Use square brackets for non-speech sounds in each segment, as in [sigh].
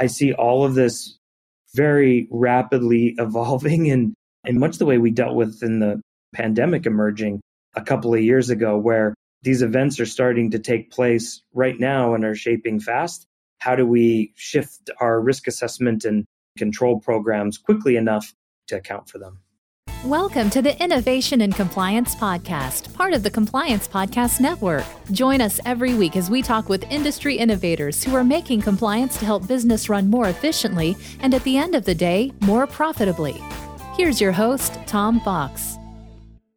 I see all of this very rapidly [laughs] evolving and, and much the way we dealt with in the pandemic emerging a couple of years ago, where these events are starting to take place right now and are shaping fast. How do we shift our risk assessment and control programs quickly enough to account for them? Welcome to the Innovation in Compliance Podcast, part of the Compliance Podcast Network. Join us every week as we talk with industry innovators who are making compliance to help business run more efficiently and at the end of the day, more profitably. Here's your host, Tom Fox.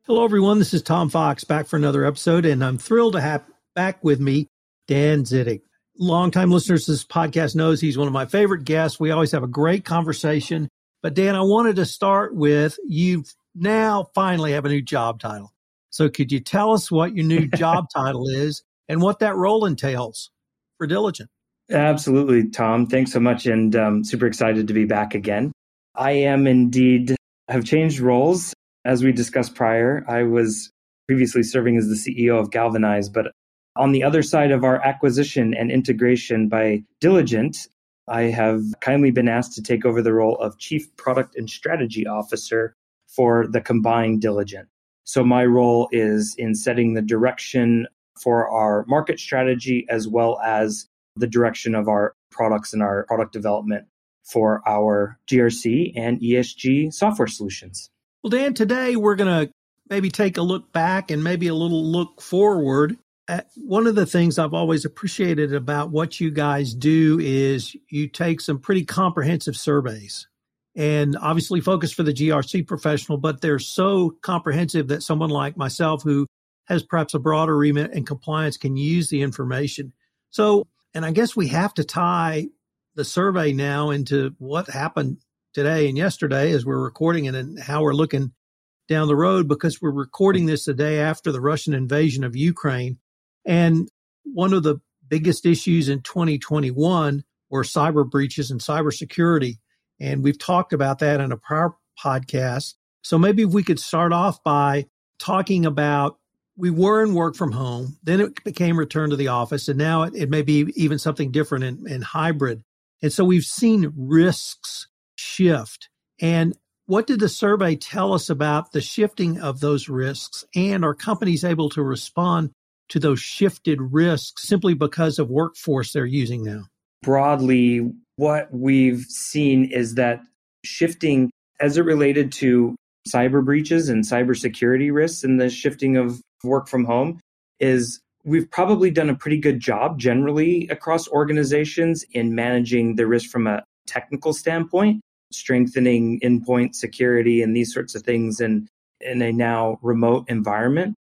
Hello, everyone. This is Tom Fox back for another episode, and I'm thrilled to have back with me Dan Zitting. Longtime listeners to this podcast knows he's one of my favorite guests. We always have a great conversation but Dan, I wanted to start with you now finally have a new job title. So could you tell us what your new [laughs] job title is and what that role entails for Diligent? Absolutely, Tom. Thanks so much. And um, super excited to be back again. I am indeed, have changed roles. As we discussed prior, I was previously serving as the CEO of Galvanize, but on the other side of our acquisition and integration by Diligent, I have kindly been asked to take over the role of Chief Product and Strategy Officer for the combined Diligent. So, my role is in setting the direction for our market strategy as well as the direction of our products and our product development for our GRC and ESG software solutions. Well, Dan, today we're going to maybe take a look back and maybe a little look forward Uh, one of the things I've always appreciated about what you guys do is you take some pretty comprehensive surveys and obviously focus for the GRC professional, but they're so comprehensive that someone like myself who has perhaps a broader remit and compliance can use the information. So, and I guess we have to tie the survey now into what happened today and yesterday as we're recording it and how we're looking down the road because we're recording this the day after the Russian invasion of Ukraine. And one of the biggest issues in 2021 were cyber breaches and cybersecurity. And we've talked about that in a prior podcast. So maybe if we could start off by talking about we were in work from home, then it became return to the office, and now it, it may be even something different in, in hybrid. And so we've seen risks shift. And what did the survey tell us about the shifting of those risks? And are companies able to respond to those shifted risks simply because of workforce they're using now? Broadly, what we've seen is that shifting as it related to cyber breaches and cybersecurity risks and the shifting of work from home is we've probably done a pretty good job generally across organizations in managing the risk from a technical standpoint, strengthening endpoint security and these sorts of things in, in a now remote environment.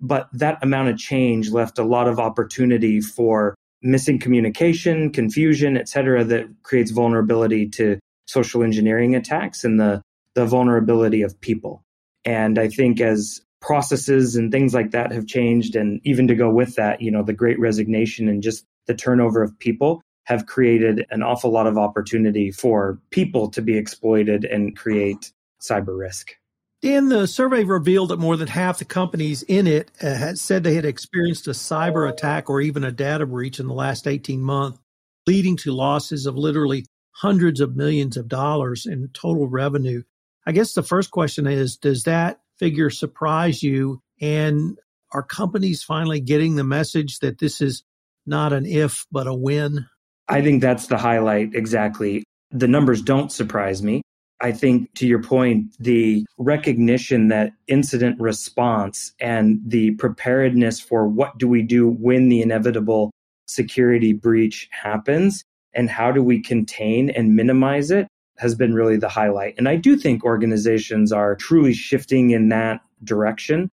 But that amount of change left a lot of opportunity for missing communication, confusion, et cetera, that creates vulnerability to social engineering attacks and the, the vulnerability of people. And I think as processes and things like that have changed, and even to go with that, you know, the great resignation and just the turnover of people have created an awful lot of opportunity for people to be exploited and create cyber risk. Dan, the survey revealed that more than half the companies in it uh, had said they had experienced a cyber attack or even a data breach in the last 18 months, leading to losses of literally hundreds of millions of dollars in total revenue. I guess the first question is Does that figure surprise you? And are companies finally getting the message that this is not an if, but a when? I think that's the highlight exactly. The numbers don't surprise me. I think to your point, the recognition that incident response and the preparedness for what do we do when the inevitable security breach happens and how do we contain and minimize it has been really the highlight. And I do think organizations are truly shifting in that direction.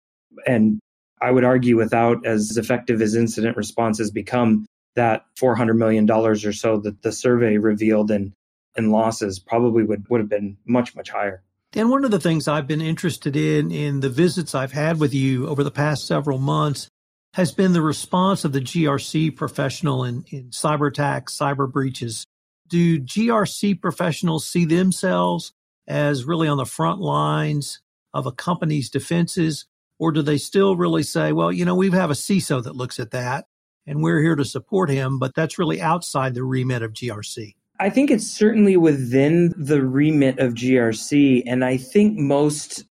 And I would argue without as effective as incident response has become, that $400 million or so that the survey revealed and and losses probably would, would have been much, much higher. And one of the things I've been interested in in the visits I've had with you over the past several months has been the response of the GRC professional in, in cyber attacks, cyber breaches. Do GRC professionals see themselves as really on the front lines of a company's defenses? Or do they still really say, well, you know, we have a CISO that looks at that and we're here to support him, but that's really outside the remit of GRC? I think it's certainly within the remit of GRC. And I think most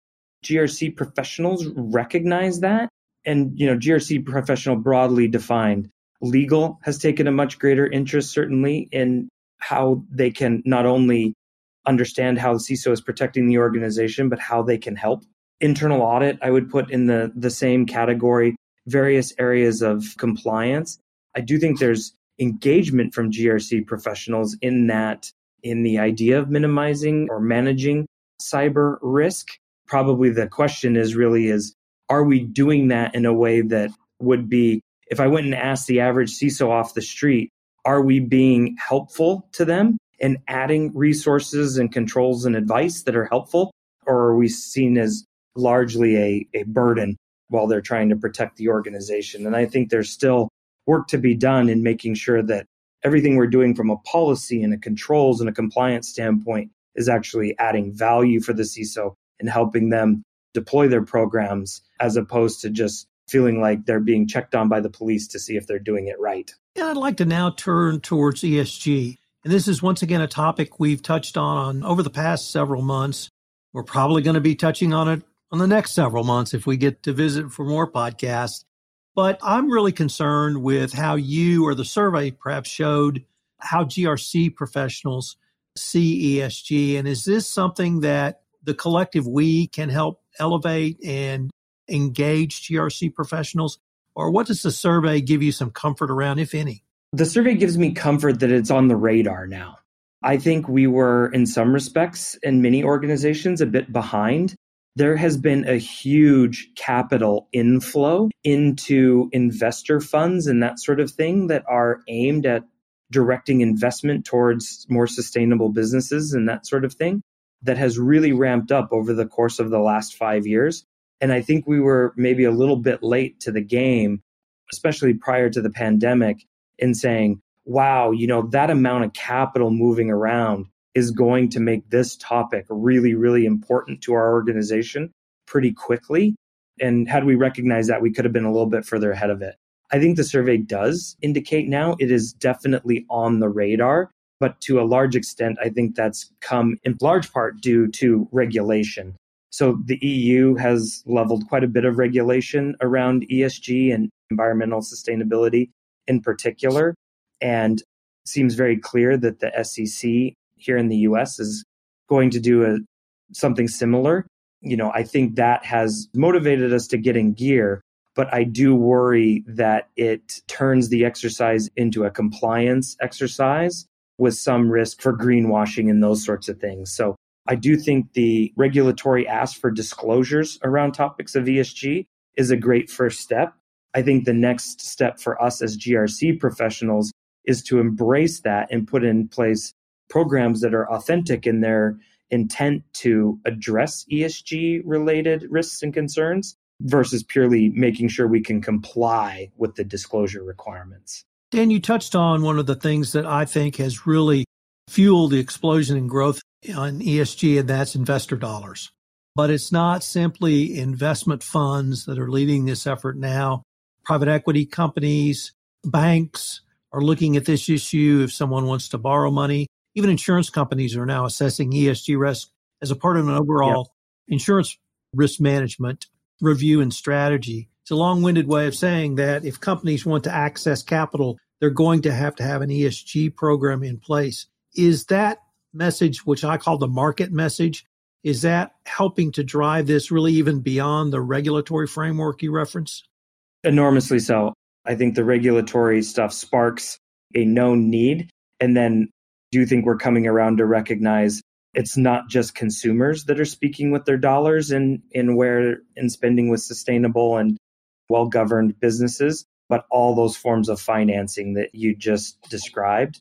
GRC professionals recognize that. And, you know, GRC professional broadly defined, legal has taken a much greater interest, certainly, in how they can not only understand how the CISO is protecting the organization, but how they can help. Internal audit, I would put in the, the same category, various areas of compliance. I do think there's engagement from GRC professionals in that, in the idea of minimizing or managing cyber risk. Probably the question is really is, are we doing that in a way that would be, if I went and asked the average CISO off the street, are we being helpful to them and adding resources and controls and advice that are helpful? Or are we seen as largely a, a burden while they're trying to protect the organization? And I think there's still work to be done in making sure that everything we're doing from a policy and a controls and a compliance standpoint is actually adding value for the CISO and helping them deploy their programs as opposed to just feeling like they're being checked on by the police to see if they're doing it right. And I'd like to now turn towards ESG. And this is once again a topic we've touched on over the past several months. We're probably going to be touching on it on the next several months if we get to visit for more podcasts. But I'm really concerned with how you or the survey perhaps showed how GRC professionals see ESG. And is this something that the collective we can help elevate and engage GRC professionals? Or what does the survey give you some comfort around, if any? The survey gives me comfort that it's on the radar now. I think we were, in some respects, in many organizations, a bit behind there has been a huge capital inflow into investor funds and that sort of thing that are aimed at directing investment towards more sustainable businesses and that sort of thing that has really ramped up over the course of the last five years. And I think we were maybe a little bit late to the game, especially prior to the pandemic, in saying, wow, you know, that amount of capital moving around is going to make this topic really, really important to our organization pretty quickly. And had we recognized that, we could have been a little bit further ahead of it. I think the survey does indicate now it is definitely on the radar. But to a large extent, I think that's come in large part due to regulation. So the EU has leveled quite a bit of regulation around ESG and environmental sustainability in particular. And seems very clear that the SEC here in the US is going to do a, something similar. You know, I think that has motivated us to get in gear, but I do worry that it turns the exercise into a compliance exercise with some risk for greenwashing and those sorts of things. So I do think the regulatory ask for disclosures around topics of ESG is a great first step. I think the next step for us as GRC professionals is to embrace that and put in place programs that are authentic in their intent to address ESG related risks and concerns versus purely making sure we can comply with the disclosure requirements. Dan, you touched on one of the things that I think has really fueled the explosion in growth on ESG, and that's investor dollars. But it's not simply investment funds that are leading this effort now. Private equity companies, banks are looking at this issue if someone wants to borrow money. Even insurance companies are now assessing ESG risk as a part of an overall insurance risk management review and strategy. It's a long winded way of saying that if companies want to access capital, they're going to have to have an ESG program in place. Is that message, which I call the market message, is that helping to drive this really even beyond the regulatory framework you reference? Enormously so. I think the regulatory stuff sparks a known need. And then do think we're coming around to recognize it's not just consumers that are speaking with their dollars in, in where in spending with sustainable and well governed businesses, but all those forms of financing that you just described.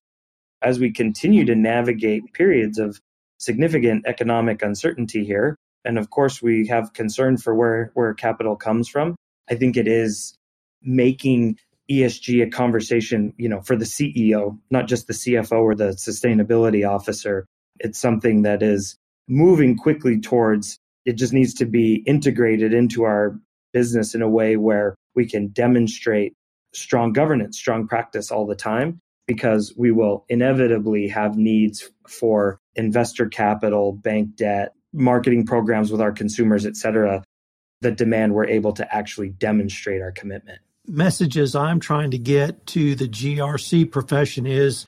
As we continue to navigate periods of significant economic uncertainty here, and of course we have concern for where, where capital comes from, I think it is making ESG a conversation, you know, for the CEO, not just the CFO or the sustainability officer. It's something that is moving quickly towards it just needs to be integrated into our business in a way where we can demonstrate strong governance, strong practice all the time. because we will inevitably have needs for investor capital, bank debt, marketing programs with our consumers, et cetera, that demand we're able to actually demonstrate our commitment. Messages I'm trying to get to the GRC profession is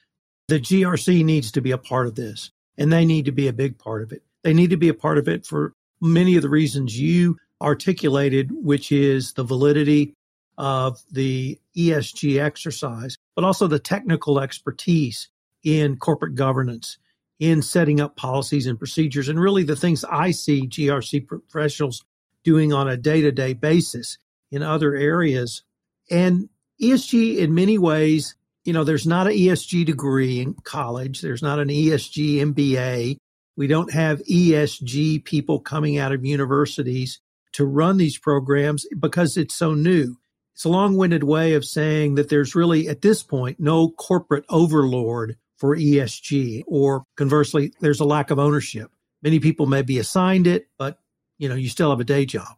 the GRC needs to be a part of this, and they need to be a big part of it. They need to be a part of it for many of the reasons you articulated, which is the validity of the ESG exercise, but also the technical expertise in corporate governance, in setting up policies and procedures, and really the things I see GRC professionals doing on a day to day basis in other areas. And ESG, in many ways, you know, there's not an ESG degree in college, there's not an ESG MBA. We don't have ESG people coming out of universities to run these programs because it's so new. It's a long winded way of saying that there's really, at this point, no corporate overlord for ESG, or conversely, there's a lack of ownership. Many people may be assigned it, but you know, you still have a day job.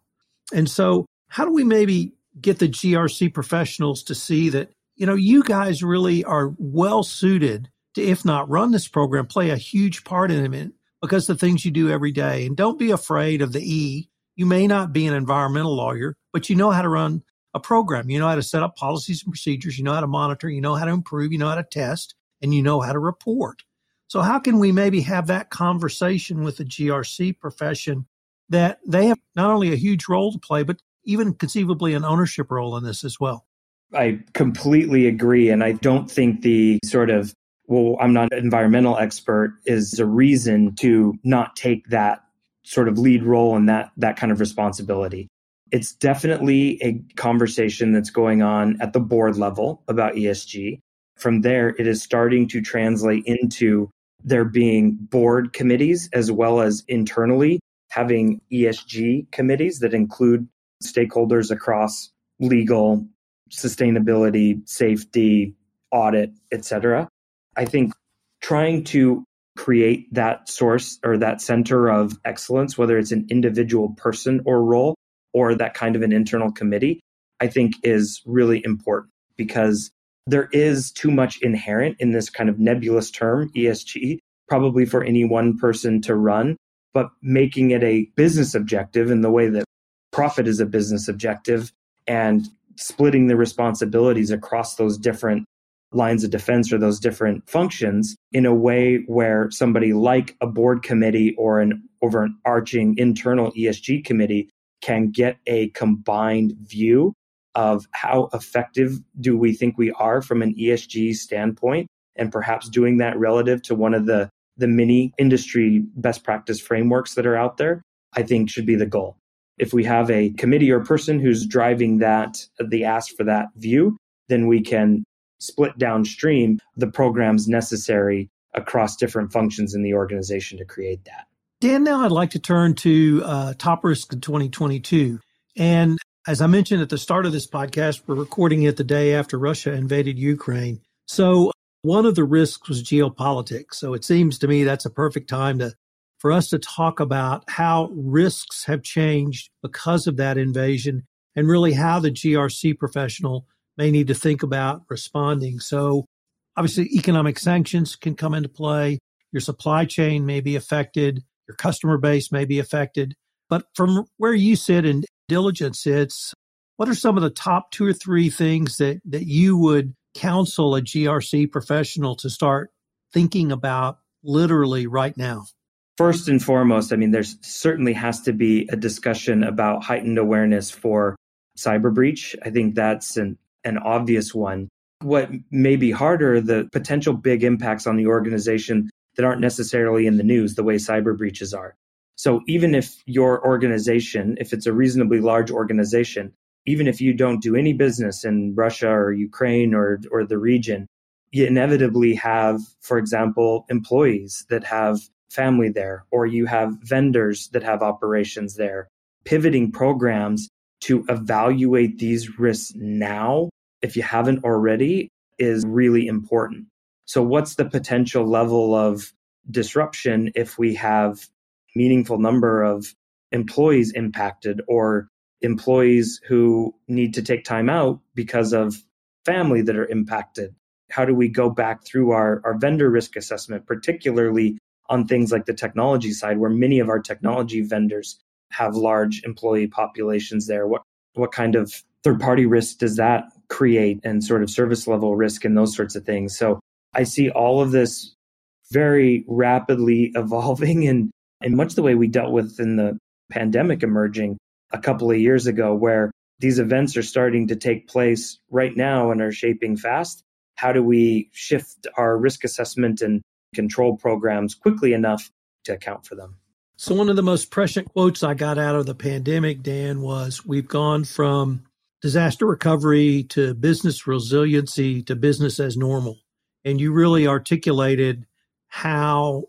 And so, how do we maybe get the GRC professionals to see that, you know, you guys really are well suited to, if not run this program, play a huge part in it because the things you do every day. And don't be afraid of the E. You may not be an environmental lawyer, but you know how to run a program. You know how to set up policies and procedures. You know how to monitor. You know how to improve. You know how to test and you know how to report. So how can we maybe have that conversation with the GRC profession that they have not only a huge role to play, but even conceivably an ownership role in this as well? I completely agree. And I don't think the sort of, well, I'm not an environmental expert is a reason to not take that sort of lead role and that that kind of responsibility. It's definitely a conversation that's going on at the board level about ESG. From there, it is starting to translate into there being board committees as well as internally having ESG committees that include stakeholders across legal, sustainability, safety, audit, etc. I think trying to create that source or that center of excellence, whether it's an individual person or role, or that kind of an internal committee, I think is really important because there is too much inherent in this kind of nebulous term, ESG, probably for any one person to run, but making it a business objective in the way that profit is a business objective and splitting the responsibilities across those different lines of defense or those different functions in a way where somebody like a board committee or an overarching internal ESG committee can get a combined view of how effective do we think we are from an ESG standpoint and perhaps doing that relative to one of the the many industry best practice frameworks that are out there I think should be the goal. If we have a committee or person who's driving that the ask for that view, then we can split downstream the programs necessary across different functions in the organization to create that. Dan, now I'd like to turn to uh, top risk in 2022. And as I mentioned at the start of this podcast, we're recording it the day after Russia invaded Ukraine. So one of the risks was geopolitics. So it seems to me that's a perfect time to for us to talk about how risks have changed because of that invasion and really how the GRC professional may need to think about responding. So obviously economic sanctions can come into play. Your supply chain may be affected your customer base may be affected. But from where you sit and Diligent sits, what are some of the top two or three things that, that you would counsel a GRC professional to start thinking about literally right now? First and foremost, I mean, there's certainly has to be a discussion about heightened awareness for cyber breach. I think that's an, an obvious one. What may be harder, the potential big impacts on the organization that aren't necessarily in the news the way cyber breaches are. So even if your organization, if it's a reasonably large organization, even if you don't do any business in Russia or Ukraine or, or the region, you inevitably have, for example, employees that have family there, or you have vendors that have operations there. Pivoting programs to evaluate these risks now, if you haven't already, is really important. So, what's the potential level of disruption if we have meaningful number of employees impacted or employees who need to take time out because of family that are impacted? how do we go back through our, our vendor risk assessment, particularly on things like the technology side, where many of our technology vendors have large employee populations there? What what kind of third party risk does that create and sort of service level risk and those sorts of things? So I see all of this very rapidly [laughs] evolving and, and much the way we dealt with in the pandemic emerging a couple of years ago, where these events are starting to take place right now and are shaping fast. How do we shift our risk assessment and control programs quickly enough to account for them? So, one of the most prescient quotes I got out of the pandemic, Dan, was We've gone from disaster recovery to business resiliency to business as normal. And you really articulated how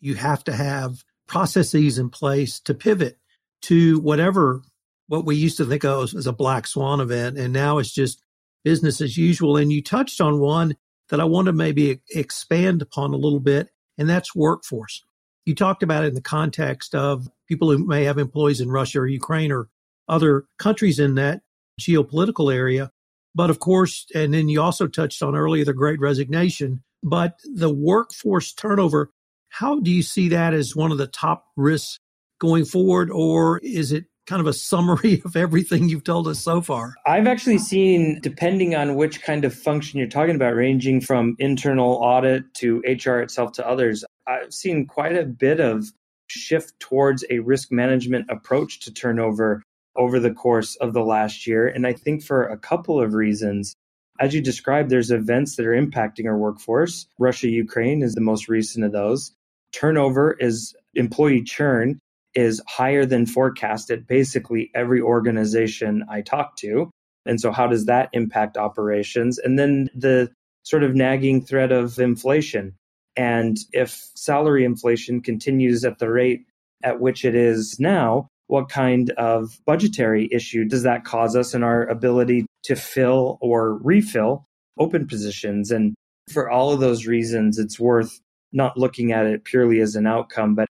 you have to have processes in place to pivot to whatever what we used to think of as a black swan event. And now it's just business as usual. And you touched on one that I want to maybe expand upon a little bit, and that's workforce. You talked about it in the context of people who may have employees in Russia or Ukraine or other countries in that geopolitical area. But of course, and then you also touched on earlier the great resignation, but the workforce turnover, how do you see that as one of the top risks going forward? Or is it kind of a summary [laughs] of everything you've told us so far? I've actually seen, depending on which kind of function you're talking about, ranging from internal audit to HR itself to others, I've seen quite a bit of shift towards a risk management approach to turnover over the course of the last year. And I think for a couple of reasons. As you described, there's events that are impacting our workforce. Russia, Ukraine is the most recent of those. Turnover is employee churn is higher than forecast at basically every organization I talk to. And so, how does that impact operations? And then the sort of nagging threat of inflation. And if salary inflation continues at the rate at which it is now, what kind of budgetary issue does that cause us in our ability to fill or refill open positions? And for all of those reasons, it's worth not looking at it purely as an outcome, but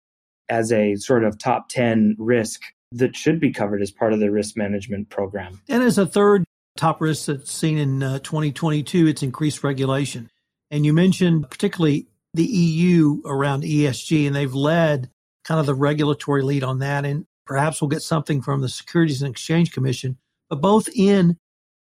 as a sort of top 10 risk that should be covered as part of the risk management program. And as a third top risk that's seen in uh, 2022, it's increased regulation. And you mentioned particularly the EU around ESG, and they've led kind of the regulatory lead on that. And perhaps we'll get something from the Securities and Exchange Commission. But both in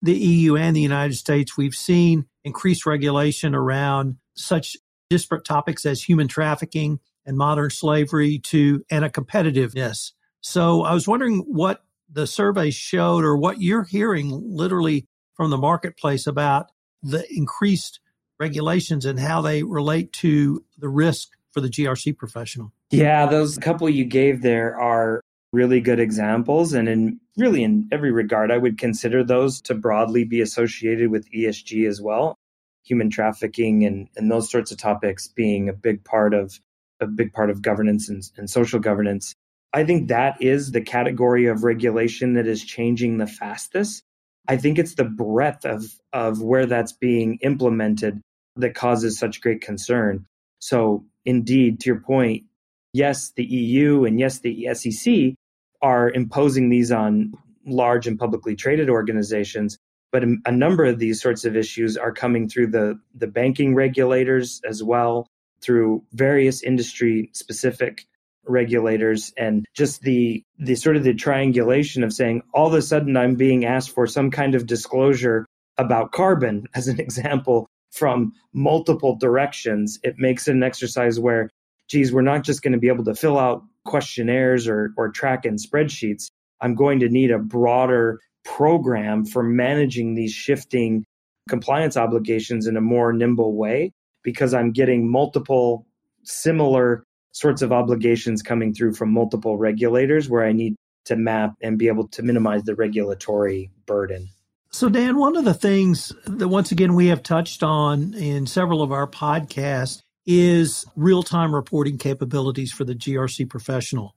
the EU and the United States, we've seen increased regulation around such disparate topics as human trafficking and modern slavery to and a competitiveness. So I was wondering what the survey showed or what you're hearing literally from the marketplace about the increased regulations and how they relate to the risk for the GRC professional. Yeah, those couple you gave there are really good examples and in really in every regard I would consider those to broadly be associated with ESG as well. Human trafficking and, and those sorts of topics being a big part of a big part of governance and, and social governance. I think that is the category of regulation that is changing the fastest. I think it's the breadth of, of where that's being implemented that causes such great concern. So, indeed, to your point, yes, the EU and yes, the SEC are imposing these on large and publicly traded organizations, but a number of these sorts of issues are coming through the, the banking regulators as well, through various industry specific regulators and just the the sort of the triangulation of saying all of a sudden I'm being asked for some kind of disclosure about carbon [laughs] as an example from multiple directions it makes it an exercise where geez we're not just going to be able to fill out questionnaires or or track in spreadsheets. I'm going to need a broader program for managing these shifting compliance obligations in a more nimble way because I'm getting multiple similar sorts of obligations coming through from multiple regulators where I need to map and be able to minimize the regulatory burden. So, Dan, one of the things that once again we have touched on in several of our podcasts is real time reporting capabilities for the GRC professional.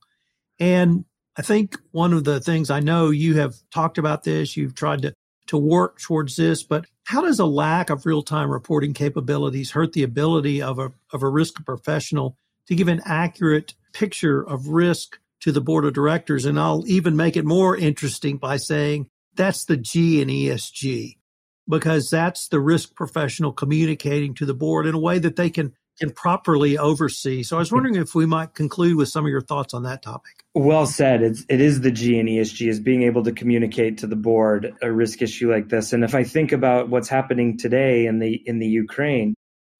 And I think one of the things I know you have talked about this, you've tried to to work towards this, but how does a lack of real-time reporting capabilities hurt the ability of a, of a risk professional to give an accurate picture of risk to the board of directors? And I'll even make it more interesting by saying that's the G in ESG. because that's the risk professional communicating to the board in a way that they can can properly oversee. So I was hmm. wondering if we might conclude with some of your thoughts on that topic. Well said. It's, it is the G in ESG is being able to communicate to the board a risk issue like this. And if I think about what's happening today in the in the Ukraine,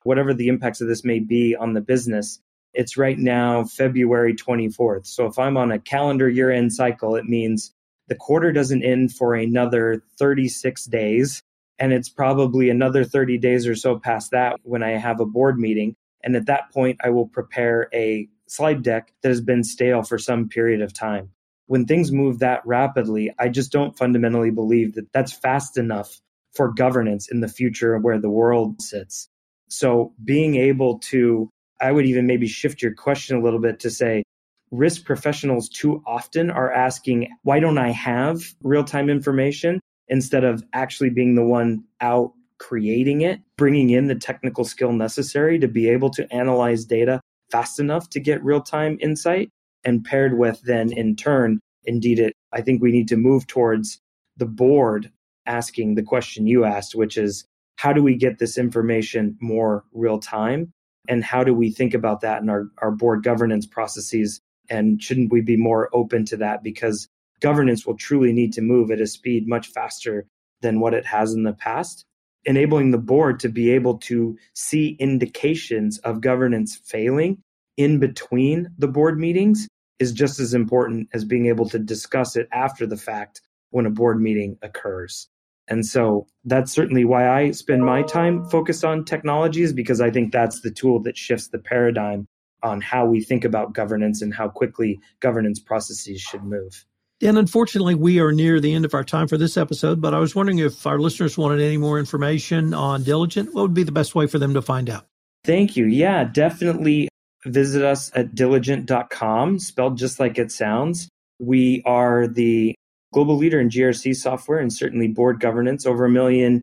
whatever the impacts of this may be on the business, it's right now February 24th. So if I'm on a calendar year end cycle, it means the quarter doesn't end for another 36 days. And it's probably another 30 days or so past that when I have a board meeting. And at that point, I will prepare a slide deck that has been stale for some period of time. When things move that rapidly, I just don't fundamentally believe that that's fast enough for governance in the future where the world sits. So being able to, I would even maybe shift your question a little bit to say, risk professionals too often are asking, why don't I have real time information instead of actually being the one out creating it, bringing in the technical skill necessary to be able to analyze data fast enough to get real time insight. And paired with then in turn, indeed, it, I think we need to move towards the board asking the question you asked, which is how do we get this information more real time? And how do we think about that in our, our board governance processes? And shouldn't we be more open to that? Because governance will truly need to move at a speed much faster than what it has in the past enabling the board to be able to see indications of governance failing in between the board meetings is just as important as being able to discuss it after the fact when a board meeting occurs. And so that's certainly why I spend my time focused on technologies because I think that's the tool that shifts the paradigm on how we think about governance and how quickly governance processes should move. And unfortunately, we are near the end of our time for this episode, but I was wondering if our listeners wanted any more information on Diligent, what would be the best way for them to find out? Thank you. Yeah, definitely visit us at diligent.com, spelled just like it sounds. We are the global leader in GRC software and certainly board governance, over a million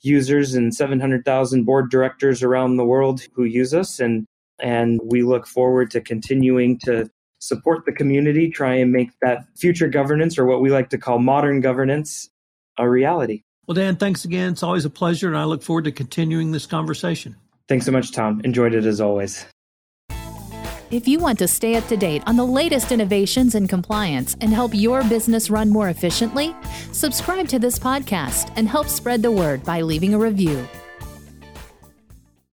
users and 700,000 board directors around the world who use us. And, and we look forward to continuing to support the community, try and make that future governance or what we like to call modern governance a reality. Well, Dan, thanks again. It's always a pleasure, and I look forward to continuing this conversation. Thanks so much, Tom. Enjoyed it as always. If you want to stay up to date on the latest innovations in compliance and help your business run more efficiently, subscribe to this podcast and help spread the word by leaving a review.